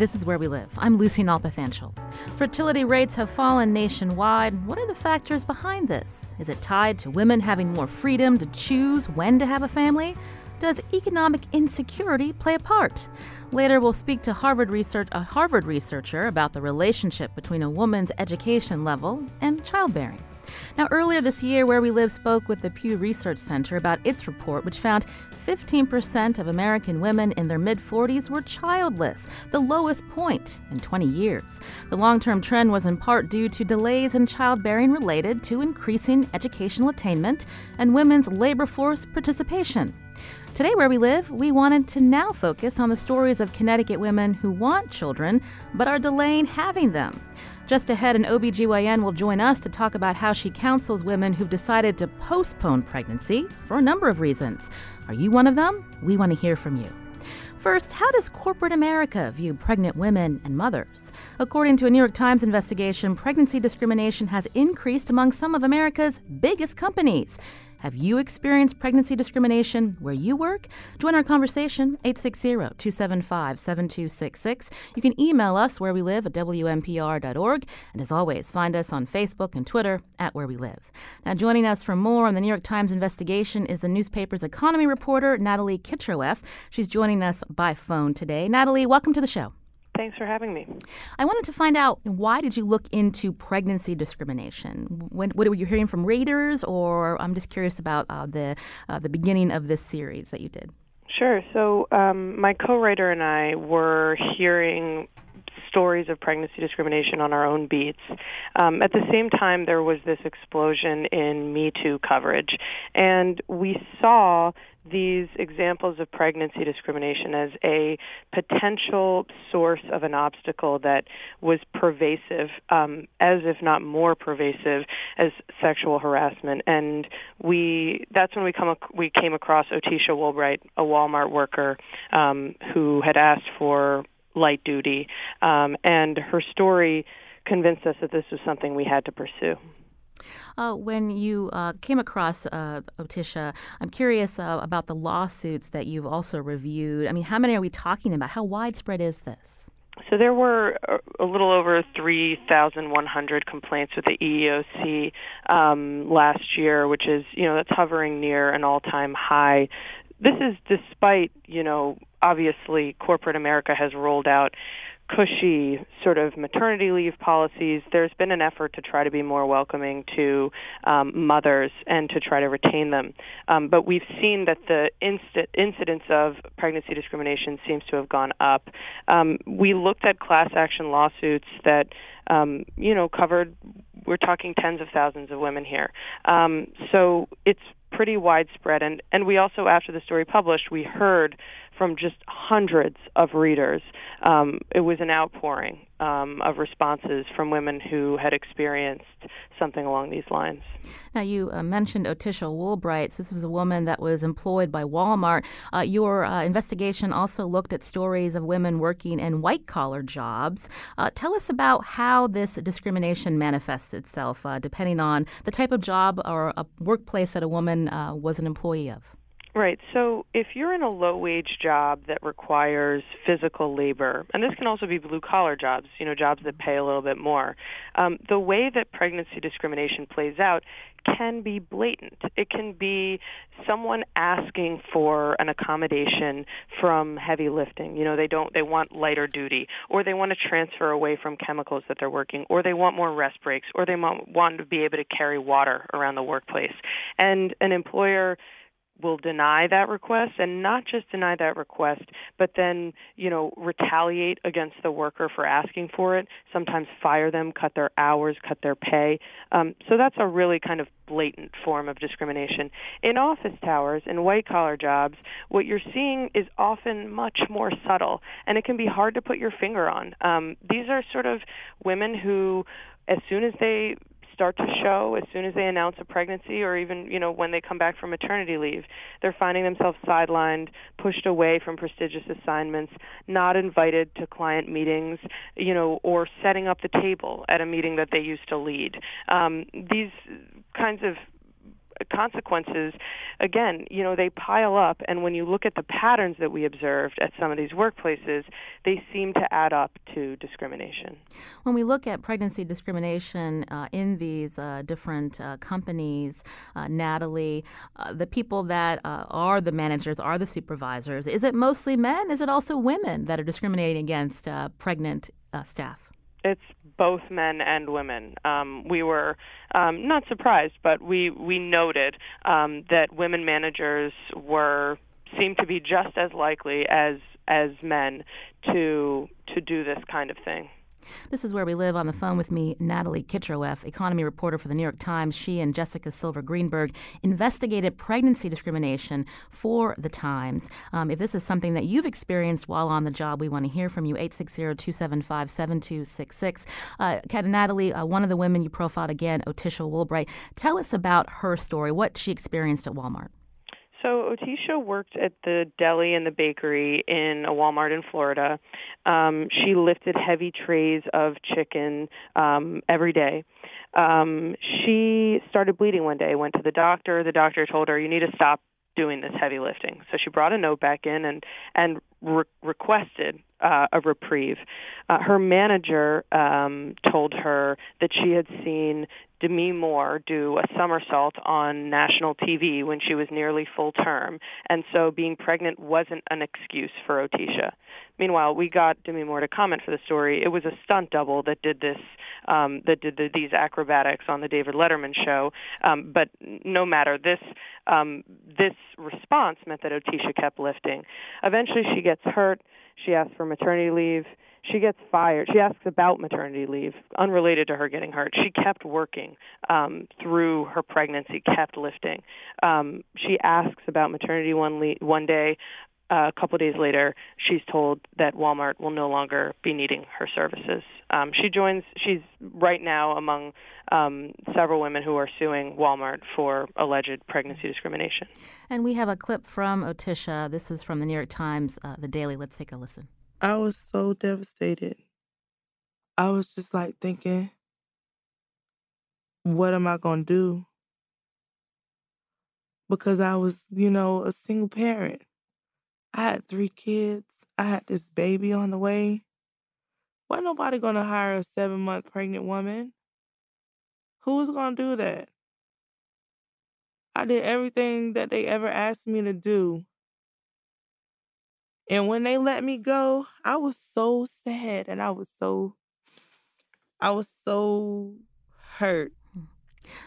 This is where we live. I'm Lucy Nalpathanchel. Fertility rates have fallen nationwide. What are the factors behind this? Is it tied to women having more freedom to choose when to have a family? Does economic insecurity play a part? Later, we'll speak to Harvard research, a Harvard researcher about the relationship between a woman's education level and childbearing. Now, earlier this year, Where We Live spoke with the Pew Research Center about its report, which found 15% of American women in their mid 40s were childless, the lowest point in 20 years. The long term trend was in part due to delays in childbearing related to increasing educational attainment and women's labor force participation. Today, where we live, we wanted to now focus on the stories of Connecticut women who want children but are delaying having them. Just ahead, an OBGYN will join us to talk about how she counsels women who've decided to postpone pregnancy for a number of reasons. Are you one of them? We want to hear from you. First, how does corporate America view pregnant women and mothers? According to a New York Times investigation, pregnancy discrimination has increased among some of America's biggest companies. Have you experienced pregnancy discrimination where you work? Join our conversation, 860-275-7266. You can email us where we live at wnpr.org. And as always, find us on Facebook and Twitter at Where We Live. Now, joining us for more on the New York Times investigation is the newspaper's economy reporter, Natalie Kitroeff. She's joining us by phone today. Natalie, welcome to the show. Thanks for having me. I wanted to find out why did you look into pregnancy discrimination? When, what were you hearing from readers, or I'm just curious about uh, the uh, the beginning of this series that you did. Sure. So um, my co-writer and I were hearing stories of pregnancy discrimination on our own beats. Um, at the same time, there was this explosion in Me Too coverage, and we saw these examples of pregnancy discrimination as a potential source of an obstacle that was pervasive, um, as if not more pervasive, as sexual harassment. And we that's when we come we came across Otisha Woolbright, a Walmart worker um, who had asked for light duty, um, and her story convinced us that this was something we had to pursue. Uh, when you uh, came across uh, Otisha, I'm curious uh, about the lawsuits that you've also reviewed. I mean, how many are we talking about? How widespread is this? So there were a little over 3,100 complaints with the EEOC um, last year, which is, you know, that's hovering near an all-time high. This is despite, you know, obviously corporate America has rolled out cushy sort of maternity leave policies, there's been an effort to try to be more welcoming to um, mothers and to try to retain them. Um, but we've seen that the inst- incidence of pregnancy discrimination seems to have gone up. Um, we looked at class action lawsuits that, um, you know, covered. We're talking tens of thousands of women here. Um, so it's pretty widespread. And, and we also, after the story published, we heard from just hundreds of readers. Um, it was an outpouring um, of responses from women who had experienced something along these lines. Now, you uh, mentioned Otisha Woolbright. This was a woman that was employed by Walmart. Uh, your uh, investigation also looked at stories of women working in white collar jobs. Uh, tell us about how this discrimination manifests itself, uh, depending on the type of job or a workplace that a woman uh, was an employee of. Right. So if you're in a low wage job that requires physical labor, and this can also be blue collar jobs, you know, jobs that pay a little bit more, um, the way that pregnancy discrimination plays out can be blatant. It can be someone asking for an accommodation from heavy lifting. You know, they don't they want lighter duty or they want to transfer away from chemicals that they're working or they want more rest breaks or they want to be able to carry water around the workplace. And an employer will deny that request and not just deny that request but then you know retaliate against the worker for asking for it sometimes fire them cut their hours cut their pay. Um, so that's a really kind of blatant form of discrimination. In office towers in white collar jobs what you're seeing is often much more subtle and it can be hard to put your finger on. Um, these are sort of women who as soon as they start to show as soon as they announce a pregnancy or even you know when they come back from maternity leave. They're finding themselves sidelined pushed away from prestigious assignments not invited to client meetings you know or setting up the table at a meeting that they used to lead. Um, these kinds of consequences again you know they pile up and when you look at the patterns that we observed at some of these workplaces they seem to add up to discrimination. When we look at pregnancy discrimination uh, in these uh, different uh, companies uh, natalie uh, the people that uh, are the managers are the supervisors is it mostly men? Is it also women that are discriminating against pregnant staff? It's both men and women. Um, we were um, not surprised, but we we noted um, that women managers were seemed to be just as likely as as men to to do this kind of thing. This is where we live. On the phone with me, Natalie Kitroeff, economy reporter for the New York Times. She and Jessica Silver Greenberg investigated pregnancy discrimination for the Times. Um, if this is something that you've experienced while on the job, we want to hear from you. 860-275-7266. Uh, Natalie, uh, one of the women you profiled again, Otisha Woolbright. Tell us about her story, what she experienced at Walmart. So Otisha worked at the deli and the bakery in a Walmart in Florida. Um, she lifted heavy trays of chicken um, every day. Um, she started bleeding one day. Went to the doctor. The doctor told her, "You need to stop doing this heavy lifting." So she brought a note back in and and re- requested uh, a reprieve. Uh, her manager um, told her that she had seen Demi Moore do a somersault on national TV when she was nearly full term, and so being pregnant wasn't an excuse for Otisha. Meanwhile, we got Demi Moore to comment for the story. It was a stunt double that did this, um, that did the, these acrobatics on the David Letterman show. Um, but no matter this, um, this response meant that Otisha kept lifting. Eventually, she gets hurt. She asks for maternity leave. She gets fired. She asks about maternity leave, unrelated to her getting hurt. She kept working um, through her pregnancy, kept lifting. Um, she asks about maternity one le- one day. Uh, a couple of days later, she's told that Walmart will no longer be needing her services. Um, she joins. She's right now among um, several women who are suing Walmart for alleged pregnancy discrimination. And we have a clip from Otisha. This is from the New York Times, uh, the Daily. Let's take a listen. I was so devastated. I was just like thinking, what am I going to do? Because I was, you know, a single parent. I had three kids. I had this baby on the way. Why nobody gonna hire a seven month pregnant woman? Who was gonna do that? I did everything that they ever asked me to do. And when they let me go, I was so sad and I was so I was so hurt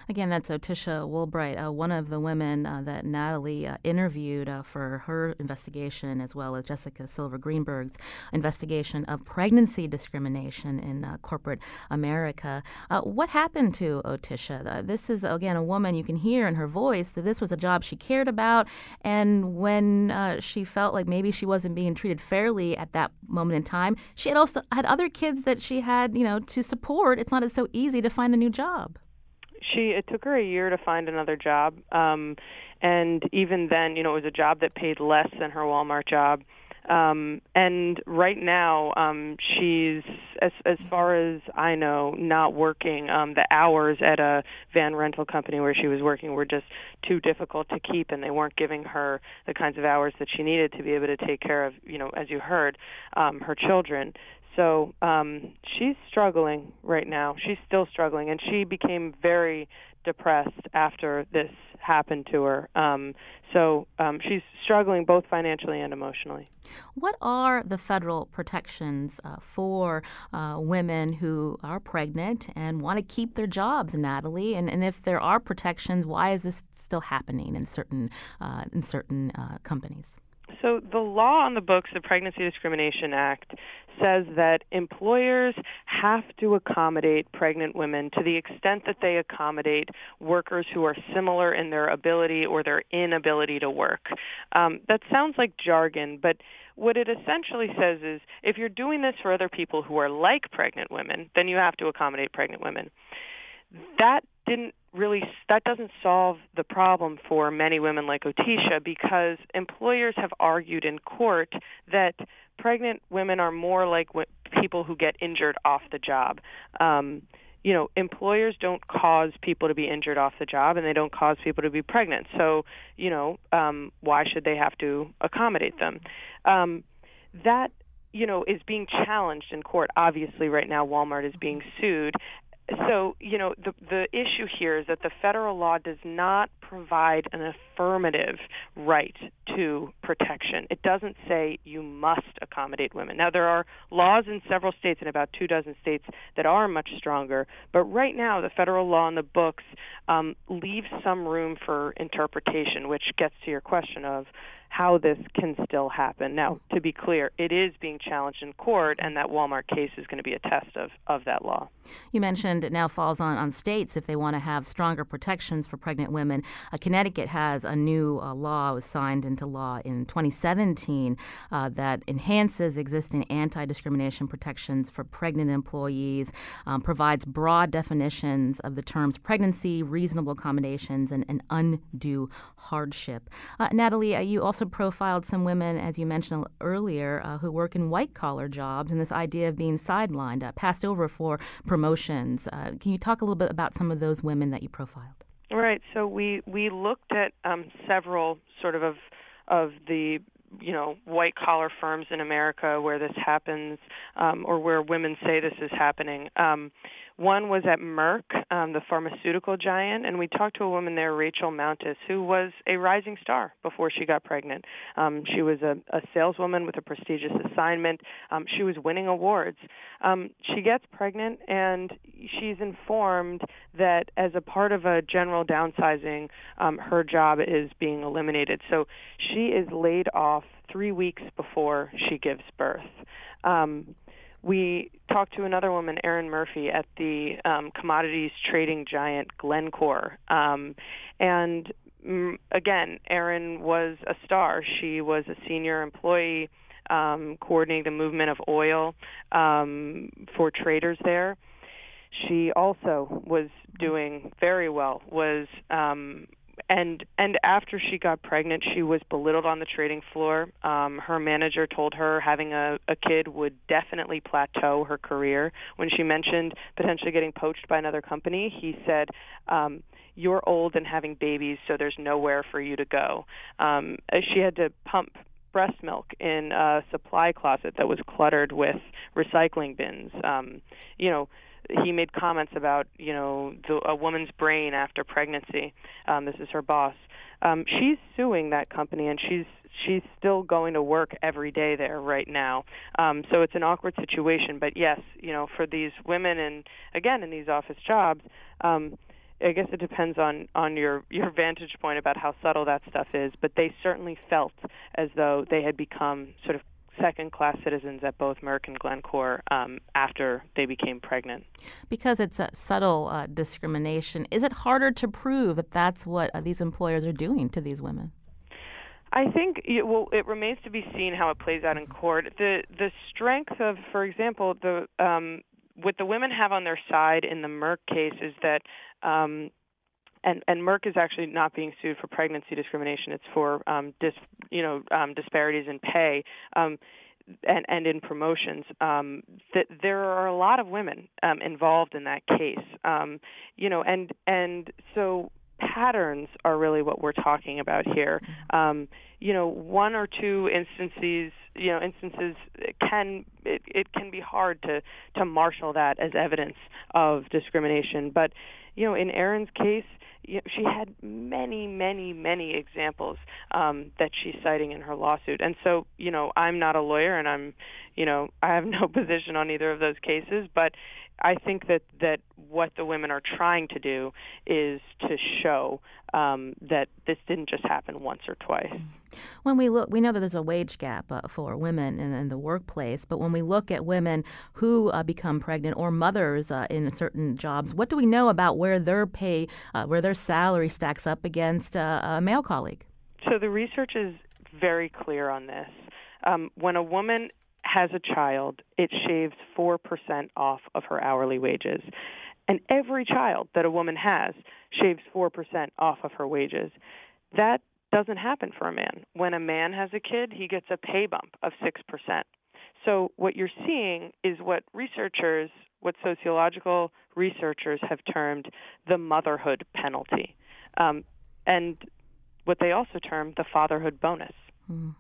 Again, that's Otisha Woolbright, uh, one of the women uh, that Natalie uh, interviewed uh, for her investigation, as well as Jessica Silver Greenberg's investigation of pregnancy discrimination in uh, corporate America. Uh, what happened to Otisha? this is, again, a woman you can hear in her voice that this was a job she cared about, and when she felt like maybe she wasn't being treated fairly at that moment in time, she had also had other kids that she had, you know, to support. It's not so easy to find a new job she it took her a year to find another job um and even then you know it was a job that paid less than her Walmart job. Um and right now um she's as as far as I know not working. Um the hours at a van rental company where she was working were just too difficult to keep and they weren't giving her the kinds of hours that she needed to be able to take care of you know as you heard um her children so um, she's struggling right now. She's still struggling, and she became very depressed after this happened to her. Um, so um, she's struggling both financially and emotionally. What are the federal protections uh, for uh, women who are pregnant and want to keep their jobs, Natalie? And, and if there are protections, why is this still happening in certain uh, in certain uh, companies? So, the law on the books, the Pregnancy Discrimination Act, says that employers have to accommodate pregnant women to the extent that they accommodate workers who are similar in their ability or their inability to work. Um, that sounds like jargon, but what it essentially says is if you're doing this for other people who are like pregnant women, then you have to accommodate pregnant women. That didn't really that doesn't solve the problem for many women like Otisha because employers have argued in court that pregnant women are more like people who get injured off the job. Um, you know, employers don't cause people to be injured off the job, and they don't cause people to be pregnant. So, you know, um, why should they have to accommodate them? Um, that you know is being challenged in court obviously right now walmart is being sued so you know the the issue here is that the federal law does not provide an affirmative right to protection. It doesn't say you must accommodate women. Now there are laws in several states and about two dozen states that are much stronger, but right now the federal law in the books um, leaves some room for interpretation, which gets to your question of how this can still happen. Now, to be clear, it is being challenged in court, and that Walmart case is going to be a test of, of that law. You mentioned it now falls on, on states if they want to have stronger protections for pregnant women. Uh, Connecticut has a new uh, law, was signed into law in 2017, uh, that enhances existing anti discrimination protections for pregnant employees, um, provides broad definitions of the terms pregnancy, reasonable accommodations, and, and undue hardship. Uh, Natalie, uh, you also also profiled some women, as you mentioned earlier, uh, who work in white collar jobs and this idea of being sidelined, uh, passed over for promotions. Uh, can you talk a little bit about some of those women that you profiled? Right. So we we looked at um, several sort of of of the you know white collar firms in America where this happens um, or where women say this is happening. Um, one was at Merck, um, the pharmaceutical giant, and we talked to a woman there, Rachel Mountis, who was a rising star before she got pregnant. Um, she was a, a saleswoman with a prestigious assignment. Um, she was winning awards. Um, she gets pregnant, and she's informed that as a part of a general downsizing, um, her job is being eliminated. So she is laid off three weeks before she gives birth. Um, we talked to another woman, Erin Murphy, at the um, commodities trading giant Glencore. Um, and mm, again, Erin was a star. She was a senior employee um, coordinating the movement of oil um, for traders there. She also was doing very well, was um, and and after she got pregnant, she was belittled on the trading floor. Um, her manager told her having a, a kid would definitely plateau her career. When she mentioned potentially getting poached by another company, he said, um, "You're old and having babies, so there's nowhere for you to go." Um, she had to pump breast milk in a supply closet that was cluttered with recycling bins. Um, you know he made comments about you know the, a woman's brain after pregnancy. Um, this is her boss. Um, she's suing that company, and she's she's still going to work every day there right now. Um, so it's an awkward situation. But yes, you know, for these women, and again in these office jobs. Um, I guess it depends on on your your vantage point about how subtle that stuff is, but they certainly felt as though they had become sort of second class citizens at both Merck and Glencore um, after they became pregnant. Because it's a subtle uh, discrimination, is it harder to prove that that's what uh, these employers are doing to these women? I think it, well, it remains to be seen how it plays out in court. The the strength of, for example, the um, what the women have on their side in the Merck case is that um, and and Merck is actually not being sued for pregnancy discrimination. It's for um, dis, you know um, disparities in pay. Um, and, and in promotions, um, that there are a lot of women um, involved in that case, um, you know, and and so patterns are really what we're talking about here. Mm-hmm. Um, you know, one or two instances, you know, instances can it, it can be hard to to marshal that as evidence of discrimination. But you know, in Erin's case, she had many, many, many examples um, that she's citing in her lawsuit. And so, you know, I'm not a lawyer, and I'm, you know, I have no position on either of those cases, but I think that that what the women are trying to do is to show um, that this didn't just happen once or twice. When we look, we know that there's a wage gap uh, for women in, in, the workplace. But when we look at women who uh, become pregnant or mothers uh, in certain jobs, what do we know about where their pay, uh, where their salary stacks up against uh, a male colleague? So the research is very clear on this. Um, when a woman has a child, it shaves 4% off of her hourly wages. And every child that a woman has shaves 4% off of her wages. That doesn't happen for a man. When a man has a kid, he gets a pay bump of 6%. So what you're seeing is what researchers, what sociological researchers have termed the motherhood penalty. Um, and what they also term the fatherhood bonus. Mm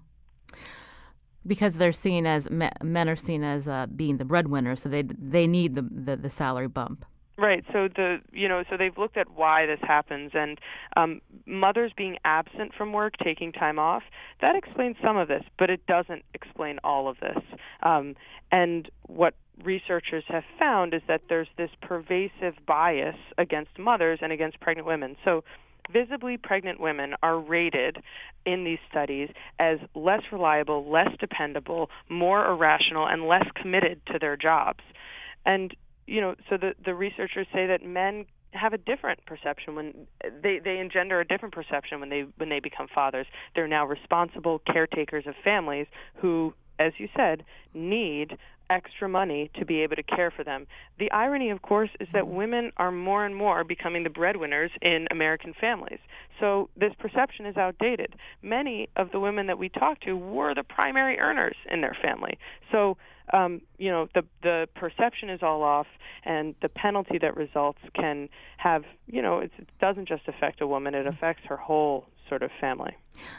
because they're seen as men are seen as uh, being the breadwinner, so they they need the, the, the salary bump. Right. So the you know so they've looked at why this happens, and um, mothers being absent from work, taking time off, that explains some of this, but it doesn't explain all of this. Um, and what researchers have found is that there's this pervasive bias against mothers and against pregnant women. So visibly pregnant women are rated in these studies as less reliable, less dependable, more irrational, and less committed to their jobs. And you know, so the the researchers say that men have a different perception when they they engender a different perception when they when they become fathers. They're now responsible caretakers of families who as you said, need extra money to be able to care for them. The irony, of course, is that mm-hmm. women are more and more becoming the breadwinners in American families. So this perception is outdated. Many of the women that we talk to were the primary earners in their family. So um, you know the the perception is all off, and the penalty that results can have you know it doesn't just affect a woman; it mm-hmm. affects her whole sort of family.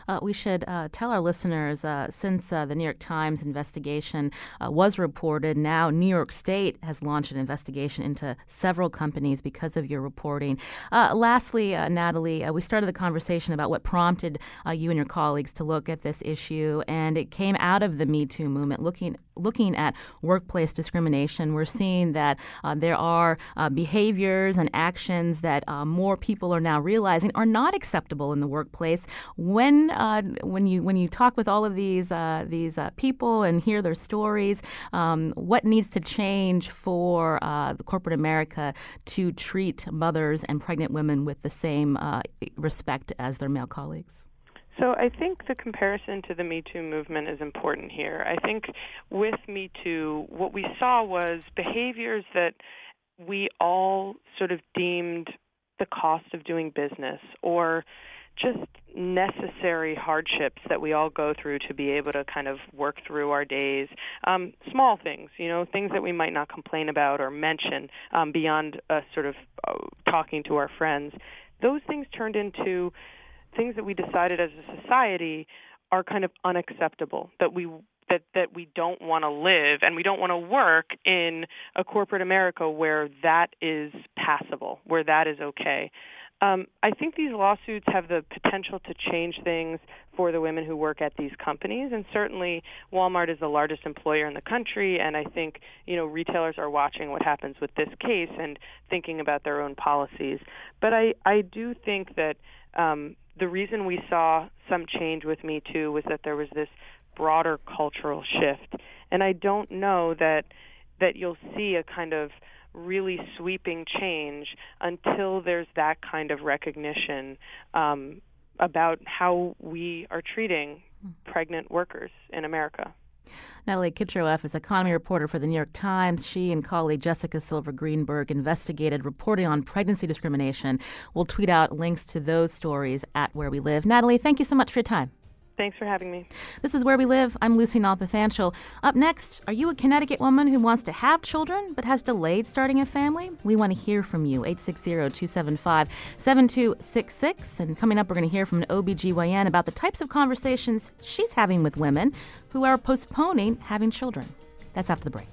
Uh, we should uh, tell our listeners uh, since uh, the New York Times investigation uh, was reported, now New York State has launched an investigation into several companies because of your reporting. Uh, lastly, Natalie, we started the conversation about what prompted you and your colleagues to look at this issue, and it came out of the Me Too movement, looking looking at workplace discrimination. We're seeing that there are behaviors and actions that more people are now realizing are not acceptable in the workplace. When when uh, when you when you talk with all of these uh, these uh, people and hear their stories, um, what needs to change for uh, corporate America to treat mothers and pregnant women with the same uh, respect as their male colleagues? So I think the comparison to the Me Too movement is important here. I think with Me Too, what we saw was behaviors that we all sort of deemed the cost of doing business or just necessary hardships that we all go through to be able to kind of work through our days. Um, small things, you know, things that we might not complain about or mention um, beyond us sort of uh, talking to our friends. Those things turned into things that we decided as a society are kind of unacceptable that we that that we don't want to live and we don't want to work in a corporate America where that is passable, where that is okay. Um, I think these lawsuits have the potential to change things for the women who work at these companies, and certainly Walmart is the largest employer in the country, and I think you know retailers are watching what happens with this case and thinking about their own policies. But I I do think that um, the reason we saw some change with Me Too was that there was this broader cultural shift, and I don't know that that you'll see a kind of really sweeping change until there's that kind of recognition um, about how we are treating pregnant workers in America. Natalie Kitroeff is economy reporter for the New York Times. She and colleague Jessica Silver Greenberg investigated reporting on pregnancy discrimination. We'll tweet out links to those stories at Where We Live. Natalie, thank you so much for your time. Thanks for having me. This is Where We Live. I'm Lucy Nalpathanchel. Up next, are you a Connecticut woman who wants to have children but has delayed starting a family? We want to hear from you. 860-275-7266. And coming up, we're going to hear from an OBGYN about the types of conversations she's having with women who are postponing having children. That's after the break.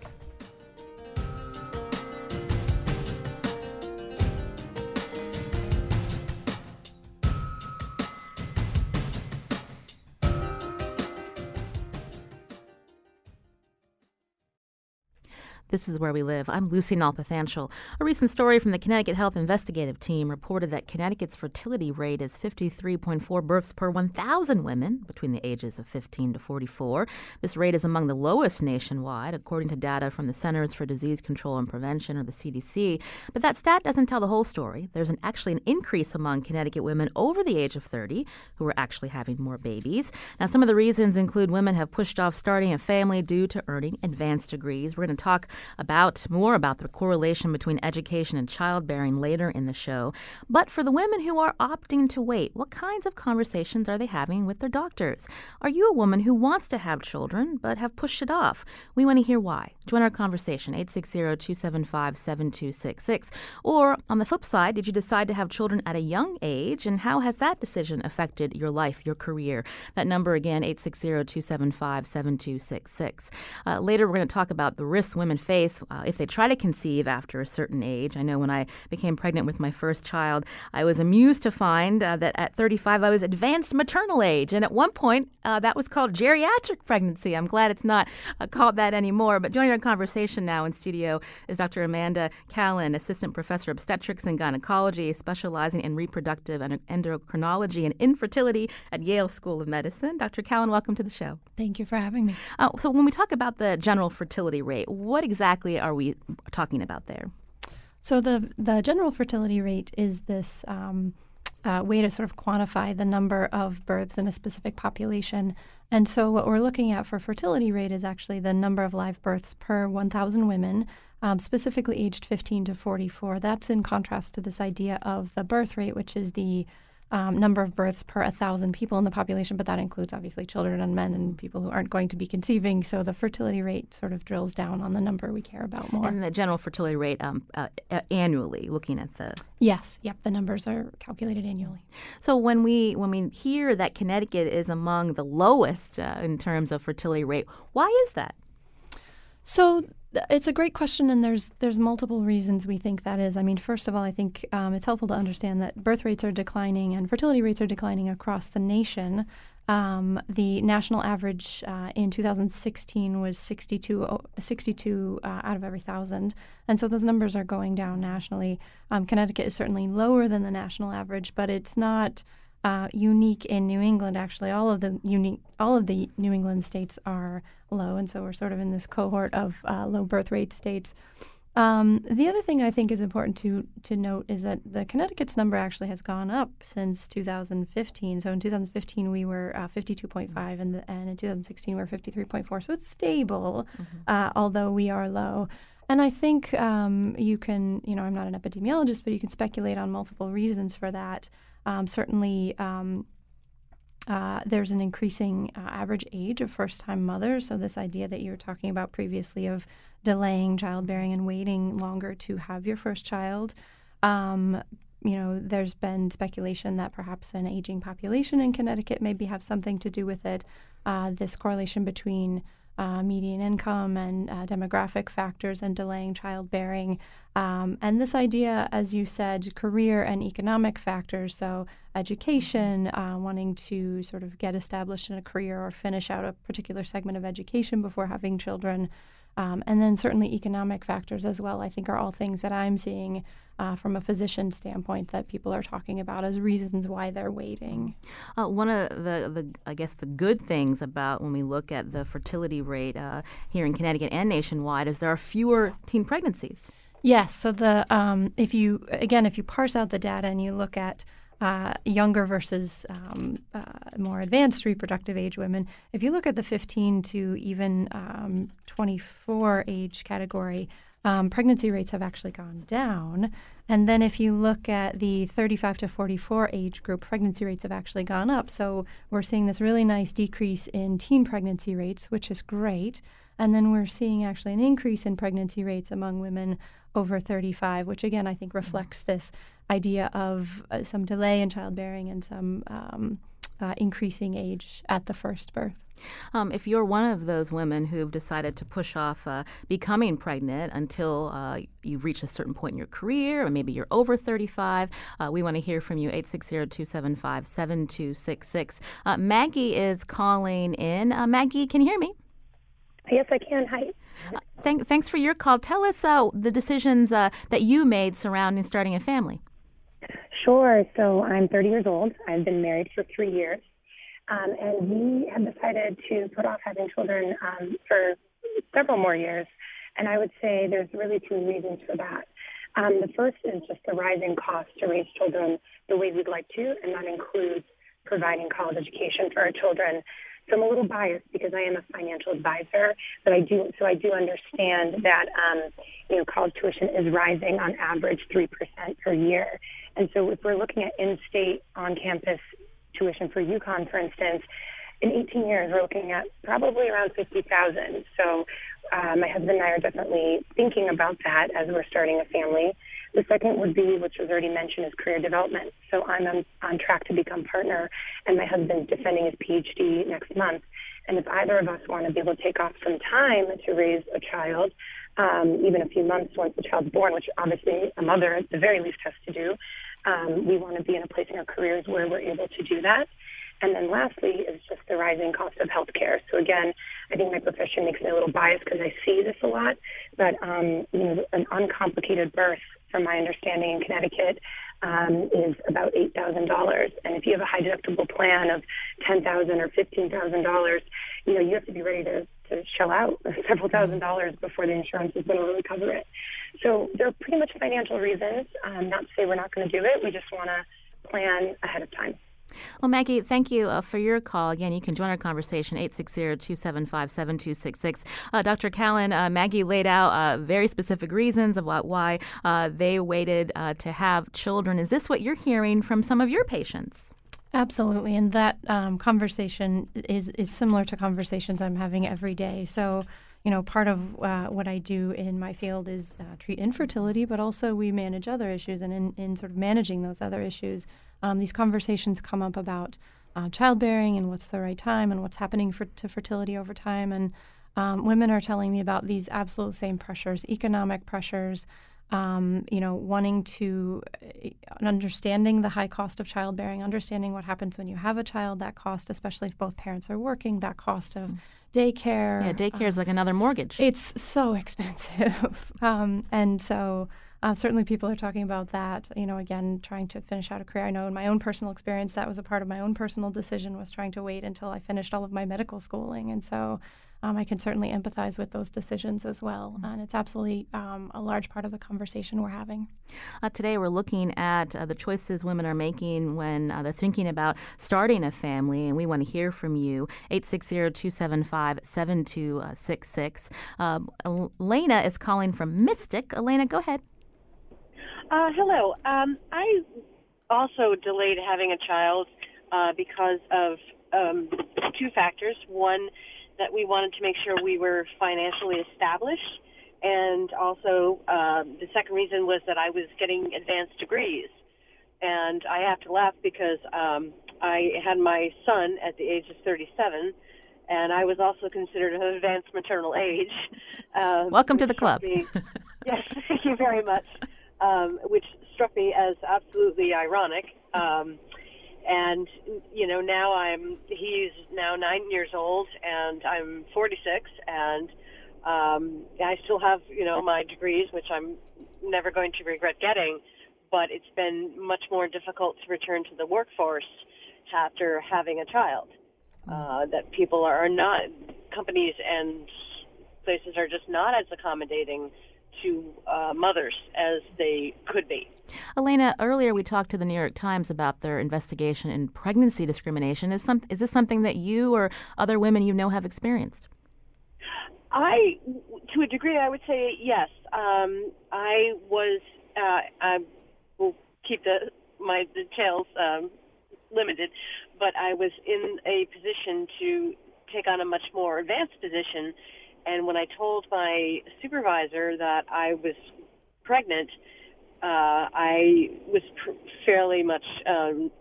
This is where we live. I'm Lucy Nalpathanchel. A recent story from the Connecticut Health Investigative Team reported that Connecticut's fertility rate is 53.4 births per 1,000 women between the ages of 15 to 44. This rate is among the lowest nationwide, according to data from the Centers for Disease Control and Prevention, or the CDC. But that stat doesn't tell the whole story. There's an, actually an increase among Connecticut women over the age of 30 who are actually having more babies. Now, some of the reasons include women have pushed off starting a family due to earning advanced degrees. We're going to talk about more about the correlation between education and childbearing later in the show. But for the women who are opting to wait, what kinds of conversations are they having with their doctors? Are you a woman who wants to have children but have pushed it off? We want to hear why. Join our conversation 860-275-7266. Or on the flip side, did you decide to have children at a young age and how has that decision affected your life, your career? That number again 860-275-7266. Uh, later we're going to talk about the risks women face uh, if they try to conceive after a certain age. I know when I became pregnant with my first child, I was amused to find uh, that at 35 I was advanced maternal age. And at one point, uh, that was called geriatric pregnancy. I'm glad it's not uh, called that anymore. But joining our conversation now in studio is Dr. Amanda Kallen, Assistant Professor of Obstetrics and Gynecology, specializing in reproductive and endocrinology and infertility at Yale School of Medicine. Dr. Kallen, welcome to the show. Thank you for having me. Uh, so, when we talk about the general fertility rate, what exactly are we talking about there? So the the general fertility rate is this um, uh, way to sort of quantify the number of births in a specific population. And so what we're looking at for fertility rate is actually the number of live births per 1,000 women, um, specifically aged 15 to 44. That's in contrast to this idea of the birth rate, which is the um, number of births per 1,000 people in the population, but that includes obviously children and men and people who aren't going to be conceiving. So the fertility rate sort of drills down on the number we care about more. And the general fertility rate um, uh, annually, looking at the yes, yep, the numbers are calculated annually. So when we when we hear that Connecticut is among the lowest uh, in terms of fertility rate, why is that? So it's a great question, and there's there's multiple reasons we think that is. I mean, first of all, I think um, it's helpful to understand that birth rates are declining and fertility rates are declining across the nation. Um, the national average uh, in 2016 was 62, 62 uh, out of every thousand, and so those numbers are going down nationally. Um, Connecticut is certainly lower than the national average, but it's not uh, unique in New England. Actually, all of the unique, all of the New England states are low, and so we're sort of in this cohort of uh, low birth rate states. Um, the other thing I think is important to to note is that the Connecticut's number actually has gone up since 2015. So in 2015 we were uh, 52.5, and, the, and in 2016 we are 53.4. So it's stable, mm-hmm. uh, although we are low. And I think um, you can, you know, I'm not an epidemiologist, but you can speculate on multiple reasons for that. Um, certainly, um, uh, there's an increasing uh, average age of first time mothers. So, this idea that you were talking about previously of delaying childbearing and waiting longer to have your first child. Um, you know, there's been speculation that perhaps an aging population in Connecticut maybe have something to do with it. Uh, this correlation between uh, median income and uh, demographic factors and delaying childbearing. Um, and this idea, as you said, career and economic factors. So, education, uh, wanting to sort of get established in a career or finish out a particular segment of education before having children. Um, and then certainly economic factors as well, I think, are all things that I'm seeing uh, from a physician standpoint that people are talking about as reasons why they're waiting. Uh, one of the, the, I guess, the good things about when we look at the fertility rate uh, here in Connecticut and nationwide is there are fewer teen pregnancies. Yes. So the um, if you again if you parse out the data and you look at uh, younger versus um, uh, more advanced reproductive age women. If you look at the 15 to even um, 24 age category, um, pregnancy rates have actually gone down. And then if you look at the 35 to 44 age group, pregnancy rates have actually gone up. So we're seeing this really nice decrease in teen pregnancy rates, which is great. And then we're seeing actually an increase in pregnancy rates among women over 35, which again I think reflects this idea of uh, some delay in childbearing and some um, uh, increasing age at the first birth. Um, if you're one of those women who've decided to push off uh, becoming pregnant until uh, you've reached a certain point in your career, or maybe you're over 35, uh, we want to hear from you. 860-275-7266. Uh, Maggie is calling in. Uh, Maggie, can you hear me? Yes, I can. Hi. thank, thanks for your call. Tell us uh, the decisions uh, that you made surrounding starting a family. Sure. So I'm 30 years old. I've been married for three years. Um, and we have decided to put off having children um, for several more years. And I would say there's really two reasons for that. Um, the first is just the rising cost to raise children the way we'd like to, and that includes providing college education for our children. So I'm a little biased because I am a financial advisor, but I do so I do understand that um, you know college tuition is rising on average three percent per year, and so if we're looking at in-state, on-campus tuition for UConn, for instance, in 18 years we're looking at probably around 50,000. So uh, my husband and I are definitely thinking about that as we're starting a family. The second would be, which was already mentioned, is career development. So I'm on, on track to become partner, and my husband's defending his PhD next month. And if either of us want to be able to take off some time to raise a child, um, even a few months once the child's born, which obviously a mother at the very least has to do, um, we want to be in a place in our careers where we're able to do that. And then lastly is just the rising cost of healthcare. So again, I think my profession makes me a little biased because I see this a lot, but um, you know, an uncomplicated birth, from my understanding in Connecticut, um, is about eight thousand dollars. And if you have a high deductible plan of ten thousand or fifteen thousand dollars, you know, you have to be ready to, to shell out several thousand dollars before the insurance is going to really cover it. So there are pretty much financial reasons. Um, not to say we're not going to do it. We just want to plan ahead of time. Well, Maggie, thank you uh, for your call. Again, you can join our conversation, 860-275-7266. Uh, Dr. Kallen, uh, Maggie laid out uh, very specific reasons about why uh, they waited uh, to have children. Is this what you're hearing from some of your patients? Absolutely, and that um, conversation is is similar to conversations I'm having every day. So, you know, part of uh, what I do in my field is uh, treat infertility, but also we manage other issues, and in, in sort of managing those other issues, um, these conversations come up about uh, childbearing and what's the right time and what's happening for, to fertility over time. And um, women are telling me about these absolute same pressures, economic pressures, um, you know, wanting to uh, understanding the high cost of childbearing, understanding what happens when you have a child, that cost, especially if both parents are working, that cost of mm. daycare. Yeah, daycare is uh, like another mortgage. It's so expensive. um, and so uh, certainly, people are talking about that. You know, again, trying to finish out a career. I know in my own personal experience, that was a part of my own personal decision was trying to wait until I finished all of my medical schooling, and so um, I can certainly empathize with those decisions as well. Mm-hmm. And it's absolutely um, a large part of the conversation we're having. Uh, today, we're looking at uh, the choices women are making when uh, they're thinking about starting a family, and we want to hear from you. 860 275 7266. Um, Elena is calling from Mystic. Elena, go ahead. Uh, hello. Um, I also delayed having a child uh, because of um, two factors. One, that we wanted to make sure we were financially established, and also um, the second reason was that I was getting advanced degrees. And I have to laugh because um, I had my son at the age of 37, and I was also considered of advanced maternal age. Uh, Welcome to the club. Me, yes, thank you very much um, which struck me as absolutely ironic. Um, and you know now I'm he's now nine years old and I'm 46 and um, I still have you know my degrees which I'm never going to regret getting, but it's been much more difficult to return to the workforce after having a child. Uh, that people are not companies and places are just not as accommodating to uh, mothers as they could be. Elena, earlier we talked to the New York Times about their investigation in pregnancy discrimination. Is some is this something that you or other women you know have experienced? I, to a degree, I would say yes. Um, I was. Uh, I will keep the my details um, limited, but I was in a position to take on a much more advanced position and when I told my supervisor that I was pregnant, uh, I was pr- fairly much um,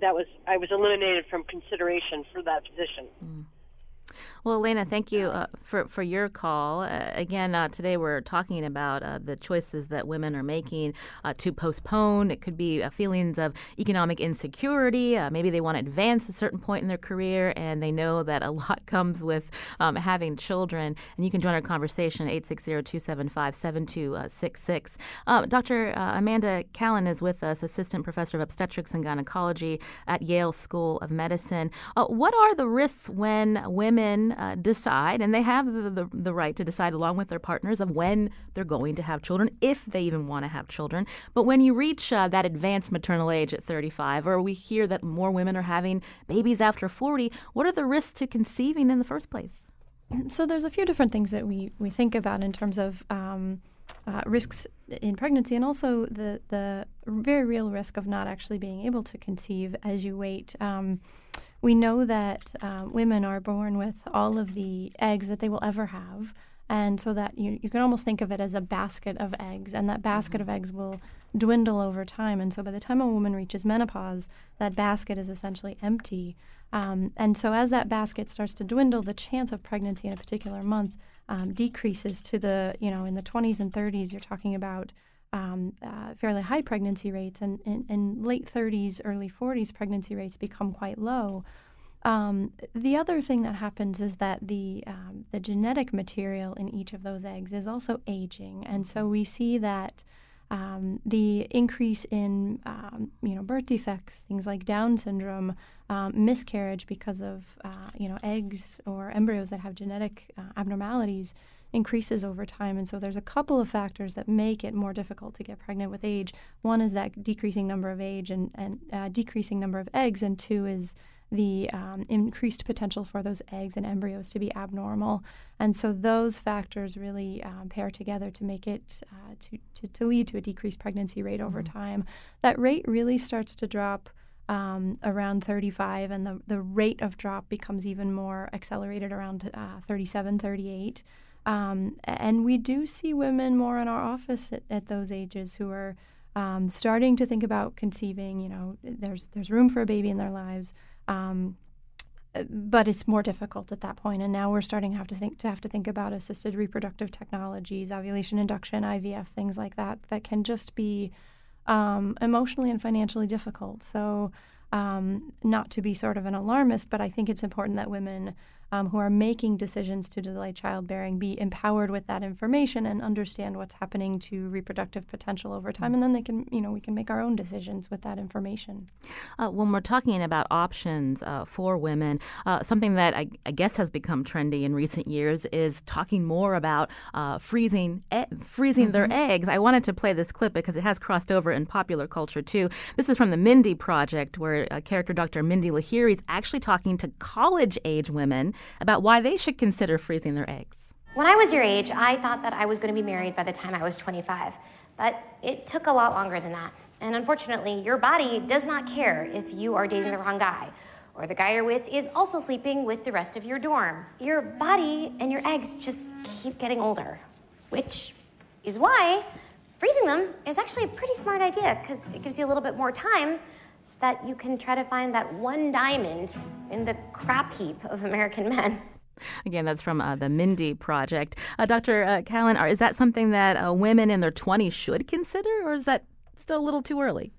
that was I was eliminated from consideration for that position. Mm. Well, Elena, thank you uh, for for your call. Uh, again, uh, today we're talking about uh, the choices that women are making uh, to postpone. It could be uh, feelings of economic insecurity. maybe they want to advance a certain point in their career, and they know that a lot comes with um, having children. And you can join our conversation 860-275-7266. Dr. Amanda Kallen is with us, assistant professor of obstetrics and gynecology at Yale School of Medicine. what are the risks when women uh, decide, and they have the, the, the, right to decide along with their partners of when they're going to have children, if they even want to have children. But when you reach uh, that advanced maternal age at 35, or we hear that more women are having babies after 40, what are the risks to conceiving in the first place? So there's a few different things that we, we think about in terms of um, uh, risks in pregnancy and also the, the very real risk of not actually being able to conceive as you wait. Um, we know that uh, women are born with all of the eggs that they will ever have. And so that you, you can almost think of it as a basket of eggs, and that basket mm-hmm. of eggs will dwindle over time. And so by the time a woman reaches menopause, that basket is essentially empty. Um, and so as that basket starts to dwindle, the chance of pregnancy in a particular month um, decreases to the, you know, in the 20s and 30s, you're talking about um, uh, fairly high pregnancy rates, and in late 30s, early 40s, pregnancy rates become quite low. Um, the other thing that happens is that the um, the genetic material in each of those eggs is also aging, and so we see that um, the increase in um, you know birth defects, things like Down syndrome, um, miscarriage because of uh, you know eggs or embryos that have genetic uh, abnormalities increases over time. And so there's a couple of factors that make it more difficult to get pregnant with age. One is that decreasing number of age and, and uh, decreasing number of eggs, and two is the um, increased potential for those eggs and embryos to be abnormal. And so those factors really um, pair together to make it uh, to, to, to, lead to a decreased pregnancy rate over mm-hmm. time. That rate really starts to drop. Um, around 35, and the, the rate of drop becomes even more accelerated around uh, 37, 38. Um, and we do see women more in our office at, at those ages who are um, starting to think about conceiving. You know, there's there's room for a baby in their lives, um, but it's more difficult at that point. And now we're starting to have to think to have to think about assisted reproductive technologies, ovulation induction, IVF, things like that that can just be um, emotionally and financially difficult. So. Um, not to be sort of an alarmist, but I think it's important that women um, who are making decisions to delay childbearing be empowered with that information and understand what's happening to reproductive potential over time, and then they can, you know, we can make our own decisions with that information. Uh, when we're talking about options uh, for women, uh, something that I, I, guess has become trendy in recent years is talking more about uh, freezing e- freezing mm-hmm. their eggs. I wanted to play this clip because it has crossed over in popular culture too. This is from the Mindy Project, where character Dr. Mindy Lahiri is actually talking to college age women about why they should consider freezing their eggs. When I was your age, I thought that I was going to be married by the time I was 25, but it took a lot longer than that. And unfortunately, your body does not care if you are dating the wrong guy or the guy you're with is also sleeping with the rest of your dorm. Your body and your eggs just keep getting older, which is why freezing them is actually a pretty smart idea because it gives you a little bit more time so that you can try to find that one diamond in the crap heap of American men. Again, that's from uh, the Mindy Project. Uh, Dr. Uh, Kallen, is that something that uh, women in their 20s should consider, or is that still a little too early?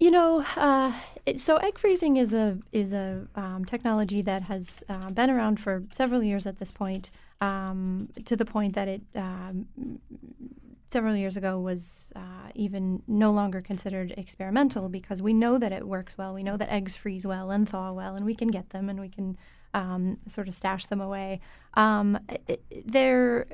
You know, uh, it, so egg freezing is a is a um, technology that has uh, been around for several years at this point, um, to the point that it um, several years ago was uh, even no longer considered experimental because we know that it works well. We know that eggs freeze well and thaw well, and we can get them and we can um, sort of stash them away. Um, there,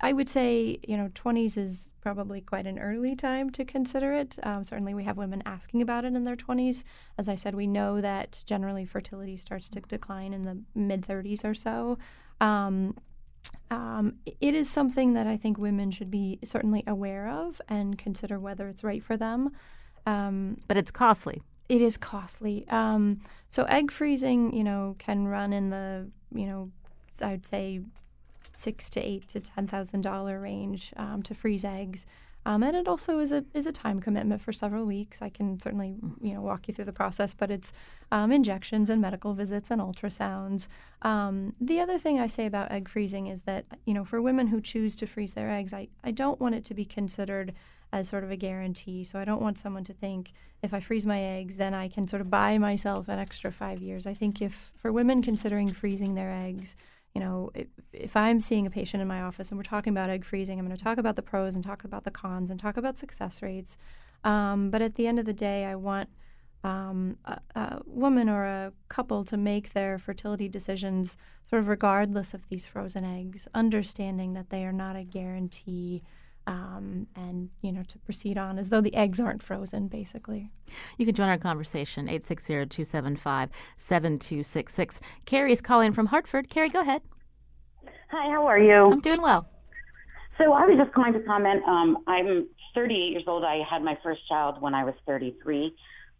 I would say, you know, 20s is probably quite an early time to consider it. Um, certainly, we have women asking about it in their 20s. As I said, we know that generally fertility starts to decline in the mid 30s or so. Um, um, it is something that I think women should be certainly aware of and consider whether it's right for them. Um, but it's costly. It is costly. Um, so egg freezing, you know, can run in the, you know, I'd say six to eight to ten thousand dollar range um, to freeze eggs. Um, and it also is a is a time commitment for several weeks. I can certainly you know walk you through the process, but it's um, injections and medical visits and ultrasounds. Um, the other thing I say about egg freezing is that you know for women who choose to freeze their eggs, I, I don't want it to be considered as sort of a guarantee. So I don't want someone to think if I freeze my eggs, then I can sort of buy myself an extra five years. I think if for women considering freezing their eggs, you know, if, I'm seeing a patient in my office and we're talking about egg freezing, I'm going to talk about the pros and talk about the cons and talk about success rates. Um, but at the end of the day, I want um, a, a, woman or a couple to make their fertility decisions sort of regardless of these frozen eggs, understanding that they are not a guarantee um, and you know to proceed on as though the eggs aren't frozen basically. You can join our conversation 860-275-7266 carrie is calling from hartford. Carrie go ahead. Hi how are you? I'm doing well. So i was just going to comment um, i'm 38 years old. I had my first child when i was 33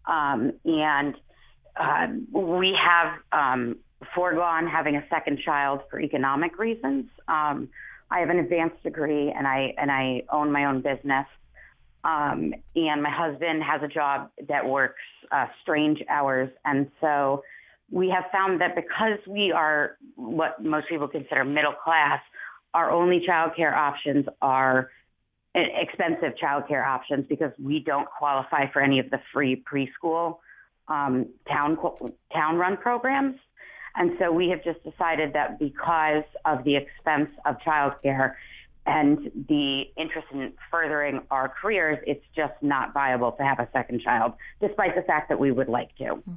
um, and uh, we have um, foregone having a second child for economic reasons. Um, I have an advanced degree and I and I own my own business. Um, and my husband has a job that works uh, strange hours, and so we have found that because we are what most people consider middle class, our only childcare options are expensive childcare options because we don't qualify for any of the free preschool um, town town run programs. And so we have just decided that because of the expense of childcare and the interest in furthering our careers, it's just not viable to have a second child, despite the fact that we would like to. Hmm.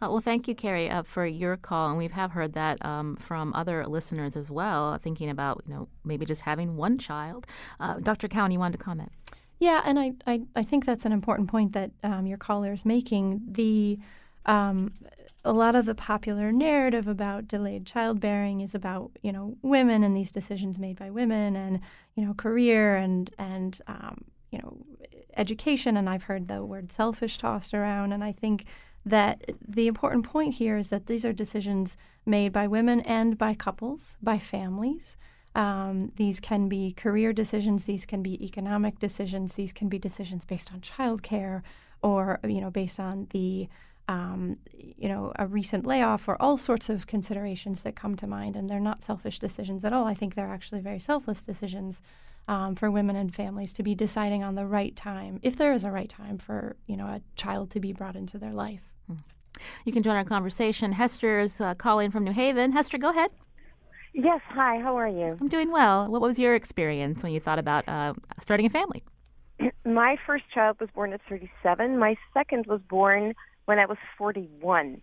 Uh, well, thank you, Carrie, uh, for your call, and we have heard that um, from other listeners as well, thinking about you know maybe just having one child. Uh, Dr. Kallen, you wanted to comment? Yeah, and I, I, I think that's an important point that um, your caller is making. The um, a lot of the popular narrative about delayed childbearing is about you know women and these decisions made by women and you know career and and um, you know education. And I've heard the word selfish tossed around. And I think that the important point here is that these are decisions made by women and by couples by families. Um, these can be career decisions. These can be economic decisions. These can be decisions based on childcare or you know based on the um, you know, a recent layoff or all sorts of considerations that come to mind. And they're not selfish decisions at all. I think they're actually very selfless decisions um, for women and families to be deciding on the right time, if there is a right time for, you know, a child to be brought into their life. Hmm. You can join our conversation. Hester's uh, calling from New Haven. Hester, go ahead. Yes, hi, how are you? I'm doing well. What was your experience when you thought about uh, starting a family? My first child was born at 37. My second was born when I was 41.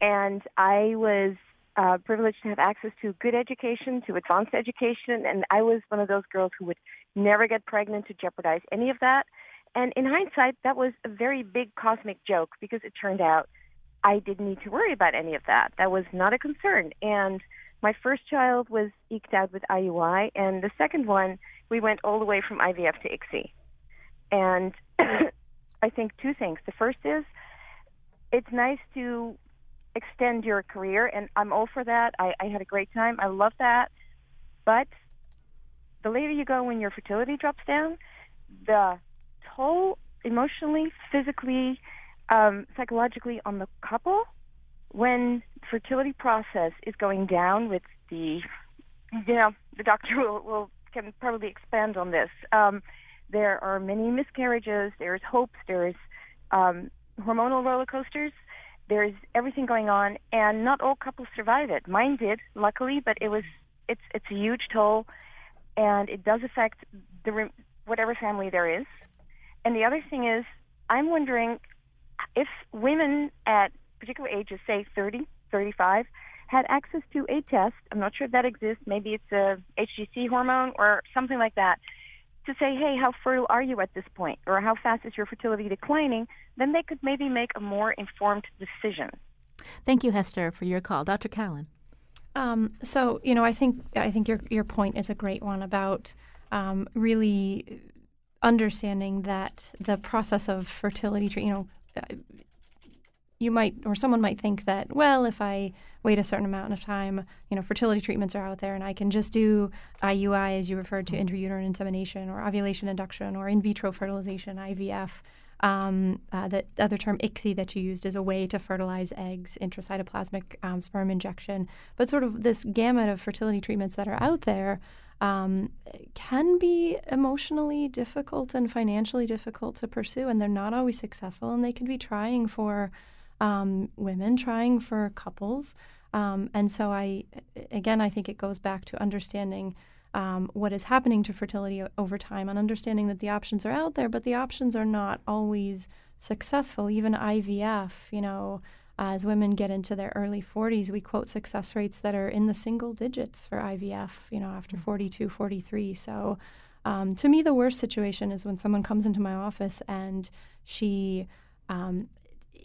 And I was uh, privileged to have access to good education, to advanced education, and I was one of those girls who would never get pregnant to jeopardize any of that. And in hindsight, that was a very big cosmic joke because it turned out I didn't need to worry about any of that. That was not a concern. And my first child was eked out with IUI, and the second one, we went all the way from IVF to ICSI. And I think two things. The first is it's nice to extend your career, and I'm all for that. I, I had a great time. I love that. But the later you go when your fertility drops down, the toll emotionally, physically, um, psychologically on the couple when fertility process is going down with the you know the doctor will, will can probably expand on this um, there are many miscarriages there's hopes there's um, hormonal roller coasters. There's everything going on, and not all couples survive it. Mine did, luckily, but it was it's it's a huge toll, and it does affect the whatever family there is. And the other thing is, I'm wondering if women at particular ages, say 30, 35, had access to a test. I'm not sure if that exists. Maybe it's a HCG hormone or something like that to say, hey, how fertile are you at this point, or how fast is your fertility declining, then they could maybe make a more informed decision. Thank you, Hester, for your call, Dr. Kallen. Um, so, you know, I think I think your your point is a great one about um, really understanding that the process of fertility, you know, you might or someone might think that well if i wait a certain amount of time you know fertility treatments are out there and i can just do iui as you referred to intrauterine insemination or ovulation induction or in vitro fertilization ivf um, uh, the other term ICSI that you used is a way to fertilize eggs, intracytoplasmic um, sperm injection. But sort of this gamut of fertility treatments that are out there um, can be emotionally difficult and financially difficult to pursue, and they're not always successful, and they can be trying for um, women, trying for couples. Um, and so, I again, I think it goes back to understanding um, what is happening to fertility over time and understanding that the options are out there, but the options are not always successful. Even IVF, you know, as women get into their early 40s, we quote success rates that are in the single digits for IVF, you know, after mm. 42, 43. So um, to me, the worst situation is when someone comes into my office and she um,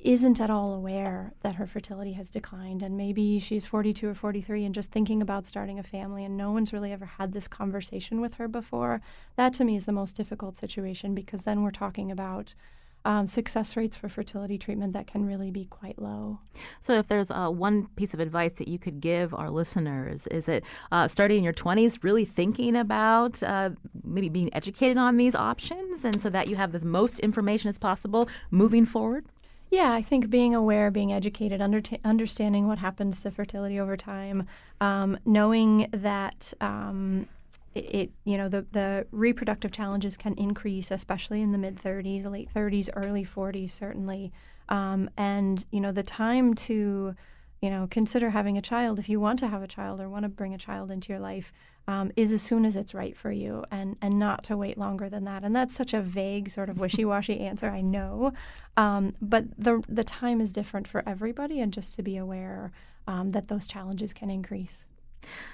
isn't at all aware that her fertility has declined and maybe she's 42 or 43 and just thinking about starting a family and no one's really ever had this conversation with her before that to me is the most difficult situation because then we're talking about um, success rates for fertility treatment that can really be quite low. So, if there's uh, one piece of advice that you could give our listeners, is it uh, starting in your 20s, really thinking about uh, maybe being educated on these options, and so that you have the most information as possible moving forward? Yeah, I think being aware, being educated, under understanding what happens to fertility over time, um, knowing that um, it, you know, the, the reproductive challenges can increase, especially in the mid 30s, late 30s, early 40s, certainly. Um, and, you know, the time to, you know, consider having a child if you want to have a child or want to bring a child into your life um, is as soon as it's right for you and, and not to wait longer than that. And that's such a vague, sort of wishy washy answer, I know. Um, but the, the time is different for everybody, and just to be aware um, that those challenges can increase.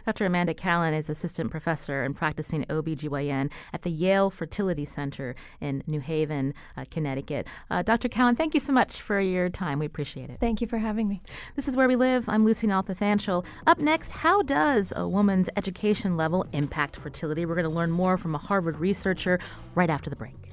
Dr. Amanda Kallen is assistant professor and practicing OBGYN at the Yale Fertility Center in New Haven, uh, Connecticut. Uh, Dr. Kallen, thank you so much for your time. We appreciate it. Thank you for having me. This is Where We Live. I'm Lucy Nalpathanchel. Up next, how does a woman's education level impact fertility? We're going to learn more from a Harvard researcher right after the break.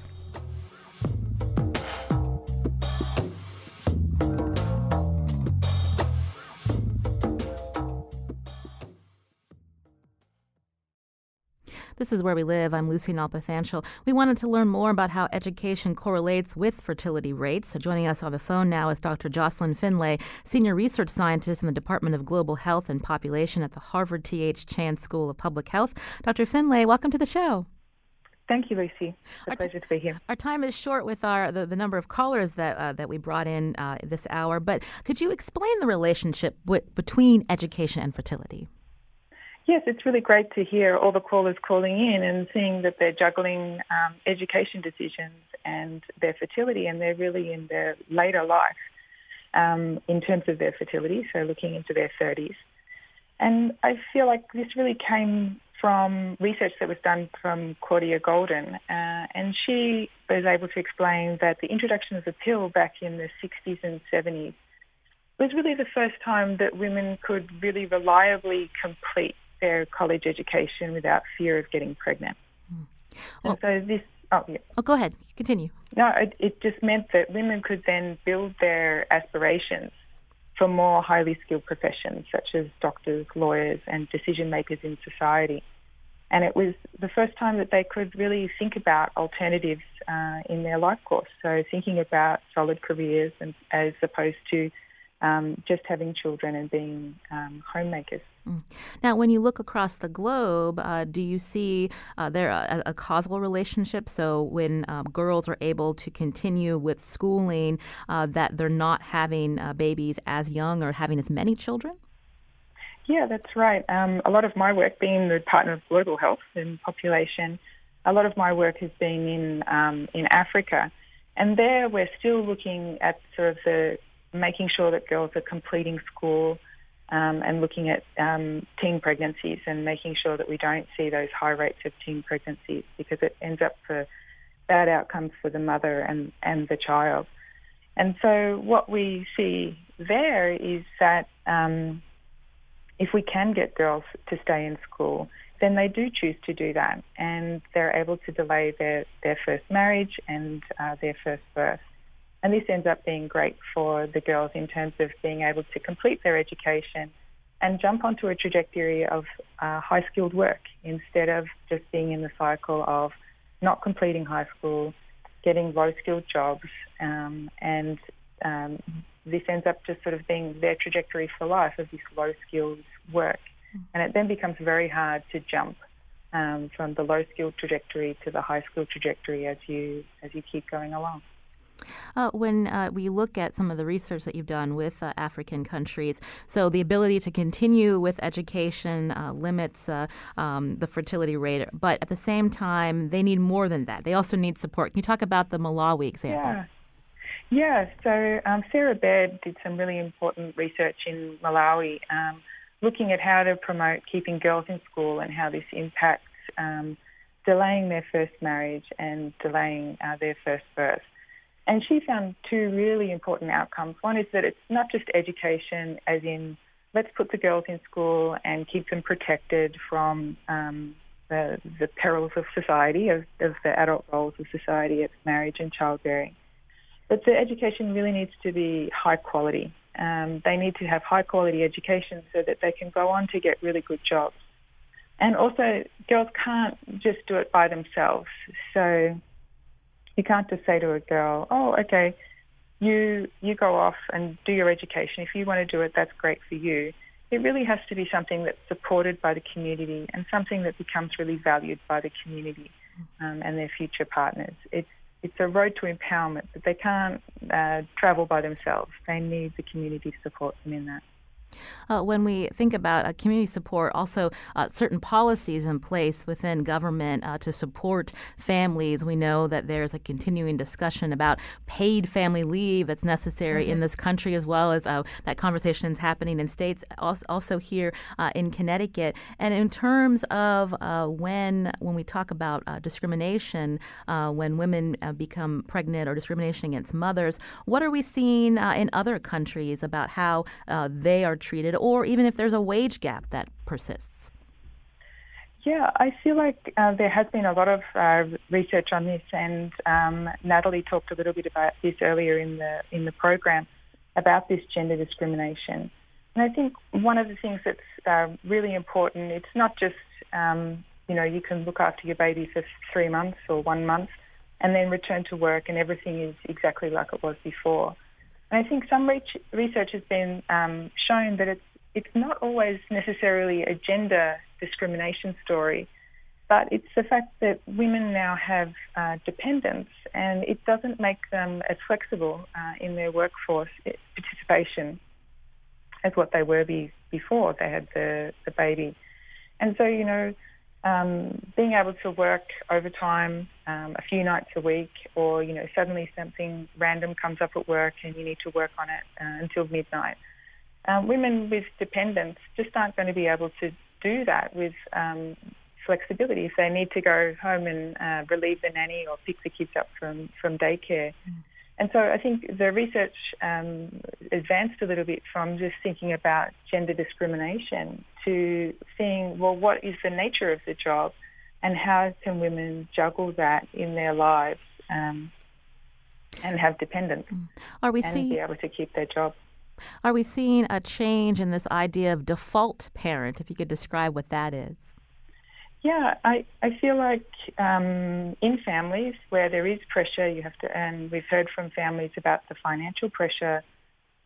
This is Where We Live. I'm Lucy Nalpathanchel. We wanted to learn more about how education correlates with fertility rates. So joining us on the phone now is Dr. Jocelyn Finlay, Senior Research Scientist in the Department of Global Health and Population at the Harvard T.H. Chan School of Public Health. Dr. Finlay, welcome to the show. Thank you, Lucy. It's a our pleasure to be here. Our time is short with our the, the number of callers that uh, that we brought in uh, this hour, but could you explain the relationship w- between education and fertility? Yes, it's really great to hear all the callers calling in and seeing that they're juggling um, education decisions and their fertility, and they're really in their later life um, in terms of their fertility, so looking into their 30s. And I feel like this really came from research that was done from Claudia Goldin, uh, and she was able to explain that the introduction of the pill back in the 60s and 70s was really the first time that women could really reliably complete their college education without fear of getting pregnant. Mm. Well, so this, oh yeah. Oh, go ahead. Continue. No, it, it just meant that women could then build their aspirations for more highly skilled professions such as doctors, lawyers, and decision makers in society. And it was the first time that they could really think about alternatives uh, in their life course. So thinking about solid careers and, as opposed to um, just having children and being um, homemakers. Mm. Now, when you look across the globe, uh, do you see uh, there a, a, causal relationship? So, when um, girls are able to continue with schooling, uh, that they're not having uh, babies as young or having as many children? Yeah, that's right. Um, a lot of my work, being the partner of global health and population, a lot of my work has been in um, in Africa, and there we're still looking at sort of the making sure that girls are completing school um, and looking at um, teen pregnancies and making sure that we don't see those high rates of teen pregnancies because it ends up for bad outcomes for the mother and, and the child. And so what we see there is that um, if we can get girls to stay in school, then they do choose to do that and they're able to delay their, their first marriage and uh, their first birth. And this ends up being great for the girls in terms of being able to complete their education and jump onto a trajectory of uh, high skilled work instead of just being in the cycle of not completing high school, getting low skilled jobs, um, and um, this ends up just sort of being their trajectory for life of this low skilled work. Mm. And it then becomes very hard to jump um, from the low skilled trajectory to the high skilled trajectory as you as you keep going along. Uh, when uh, we look at some of the research that you've done with uh, African countries, so the ability to continue with education uh, limits uh, um, the fertility rate, but at the same time, they need more than that. They also need support. Can you talk about the Malawi example? Yeah. Yeah, so um, Sarah Baird did some really important research in Malawi um, looking at how to promote keeping girls in school and how this impacts um, delaying their first marriage and delaying uh, their first birth. And she found two really important outcomes. One is that it's not just education, as in let's put the girls in school and keep them protected from um, the, the perils of society, of, of the adult roles of society of marriage and childbearing. But the education really needs to be high quality. Um, they need to have high quality education so that they can go on to get really good jobs. And also, girls can't just do it by themselves. So you can't just say to a girl, "Oh, okay, you you go off and do your education. If you want to do it, that's great for you." It really has to be something that's supported by the community and something that becomes really valued by the community um, and their future partners. It's it's a road to empowerment, but they can't uh, travel by themselves. They need the community to support them in that. Uh, when we think about uh, community support, also uh, certain policies in place within government uh, to support families. We know that there's a continuing discussion about paid family leave that's necessary mm-hmm. in this country, as well as uh, that conversation is happening in states, also here uh, in Connecticut. And in terms of when when we talk about discrimination, when women become pregnant or discrimination against mothers, what are we seeing in other countries about how they are treated, or even if there's a wage gap that persists? Yeah, I feel like uh, there has been a lot of uh, research on this, and um, Natalie talked a little bit about this earlier in the in the program about this gender discrimination. And I think one of the things that's uh, really important, it's not just um, you know you can look after your baby for three months or one month, and then return to work, and everything is exactly like it was before. I think some research has been um, shown that it's it's not always necessarily a gender discrimination story, but it's the fact that women now have uh, dependents, and it doesn't make them as flexible uh, in their workforce participation as what they were be, before they had the, the baby. And so, you know, um, being able to work overtime um, a few nights a week, or you know suddenly something random comes up at work and you need to work on it uh, until midnight. Um, women with dependents just aren't going to be able to do that with um, flexibility if they need to go home and uh, relieve the nanny or pick the kids up from from daycare. Mm. And so I think the research um, advanced a little bit from just thinking about gender discrimination to seeing, well, what is the nature of the job and how can women juggle that in their lives um, and have dependence mm. Are we and see- be able to keep their job. Are we seeing a change in this idea of default parent? If you could describe what that is. Yeah, I, I feel like um, in families where there is pressure, you have to, and we've heard from families about the financial pressure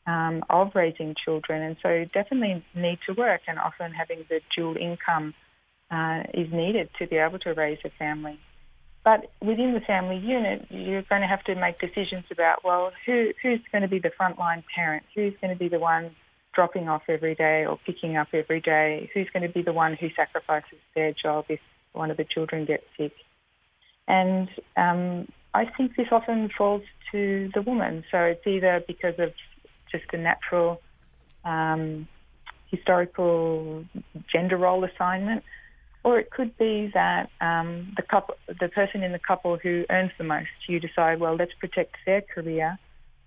um, of raising children, and so definitely need to work, and often having the dual income uh, is needed to be able to raise a family. But within the family unit, you're going to have to make decisions about, well, who, who's going to be the frontline parent? Who's going to be the one dropping off every day or picking up every day? Who's going to be the one who sacrifices their job if one of the children gets sick? And um, I think this often falls to the woman. So it's either because of just a natural um, historical gender role assignment, or it could be that um, the couple, the person in the couple who earns the most, you decide, well, let's protect their career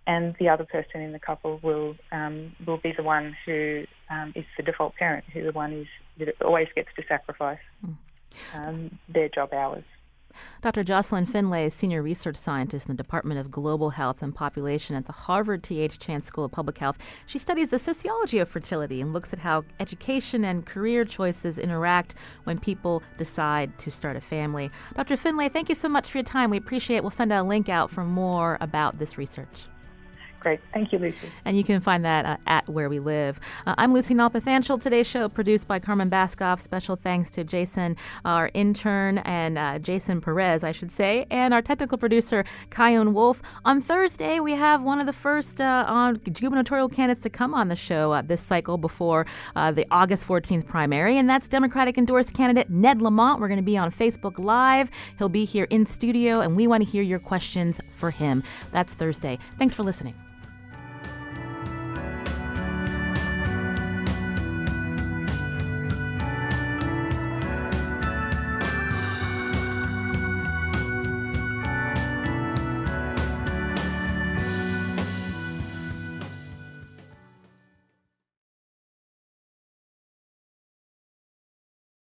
and the other person in the couple will um, will be the one who um, is the default parent, who the one is that always gets to sacrifice mm. um, their job hours. Dr. Jocelyn Finlay is Senior Research Scientist in the Department of Global Health and Population at the Harvard T.H. Chan School of Public Health. She studies the sociology of fertility and looks at how education and career choices interact when people decide to start a family. Dr. Finlay, thank you so much for your time. We appreciate it. We'll send a link out for more about this research. Great. Thank you, Lucy. And you can find that uh, at Where We Live. Uh, I'm Lucy Nalpathanchel. Today's show produced by Carmen Baskauf. Special thanks to Jason, our intern, and uh, Jason Perez, I should say, and our technical producer, Kyone Wolf. On Thursday, we have one of the first uh, gubernatorial candidates to come on the show uh, this cycle before uh, the August 14th primary, and that's Democratic endorsed candidate Ned Lamont. We're going to be on Facebook Live. He'll be here in studio, and we want to hear your questions for him. That's Thursday. Thanks for listening.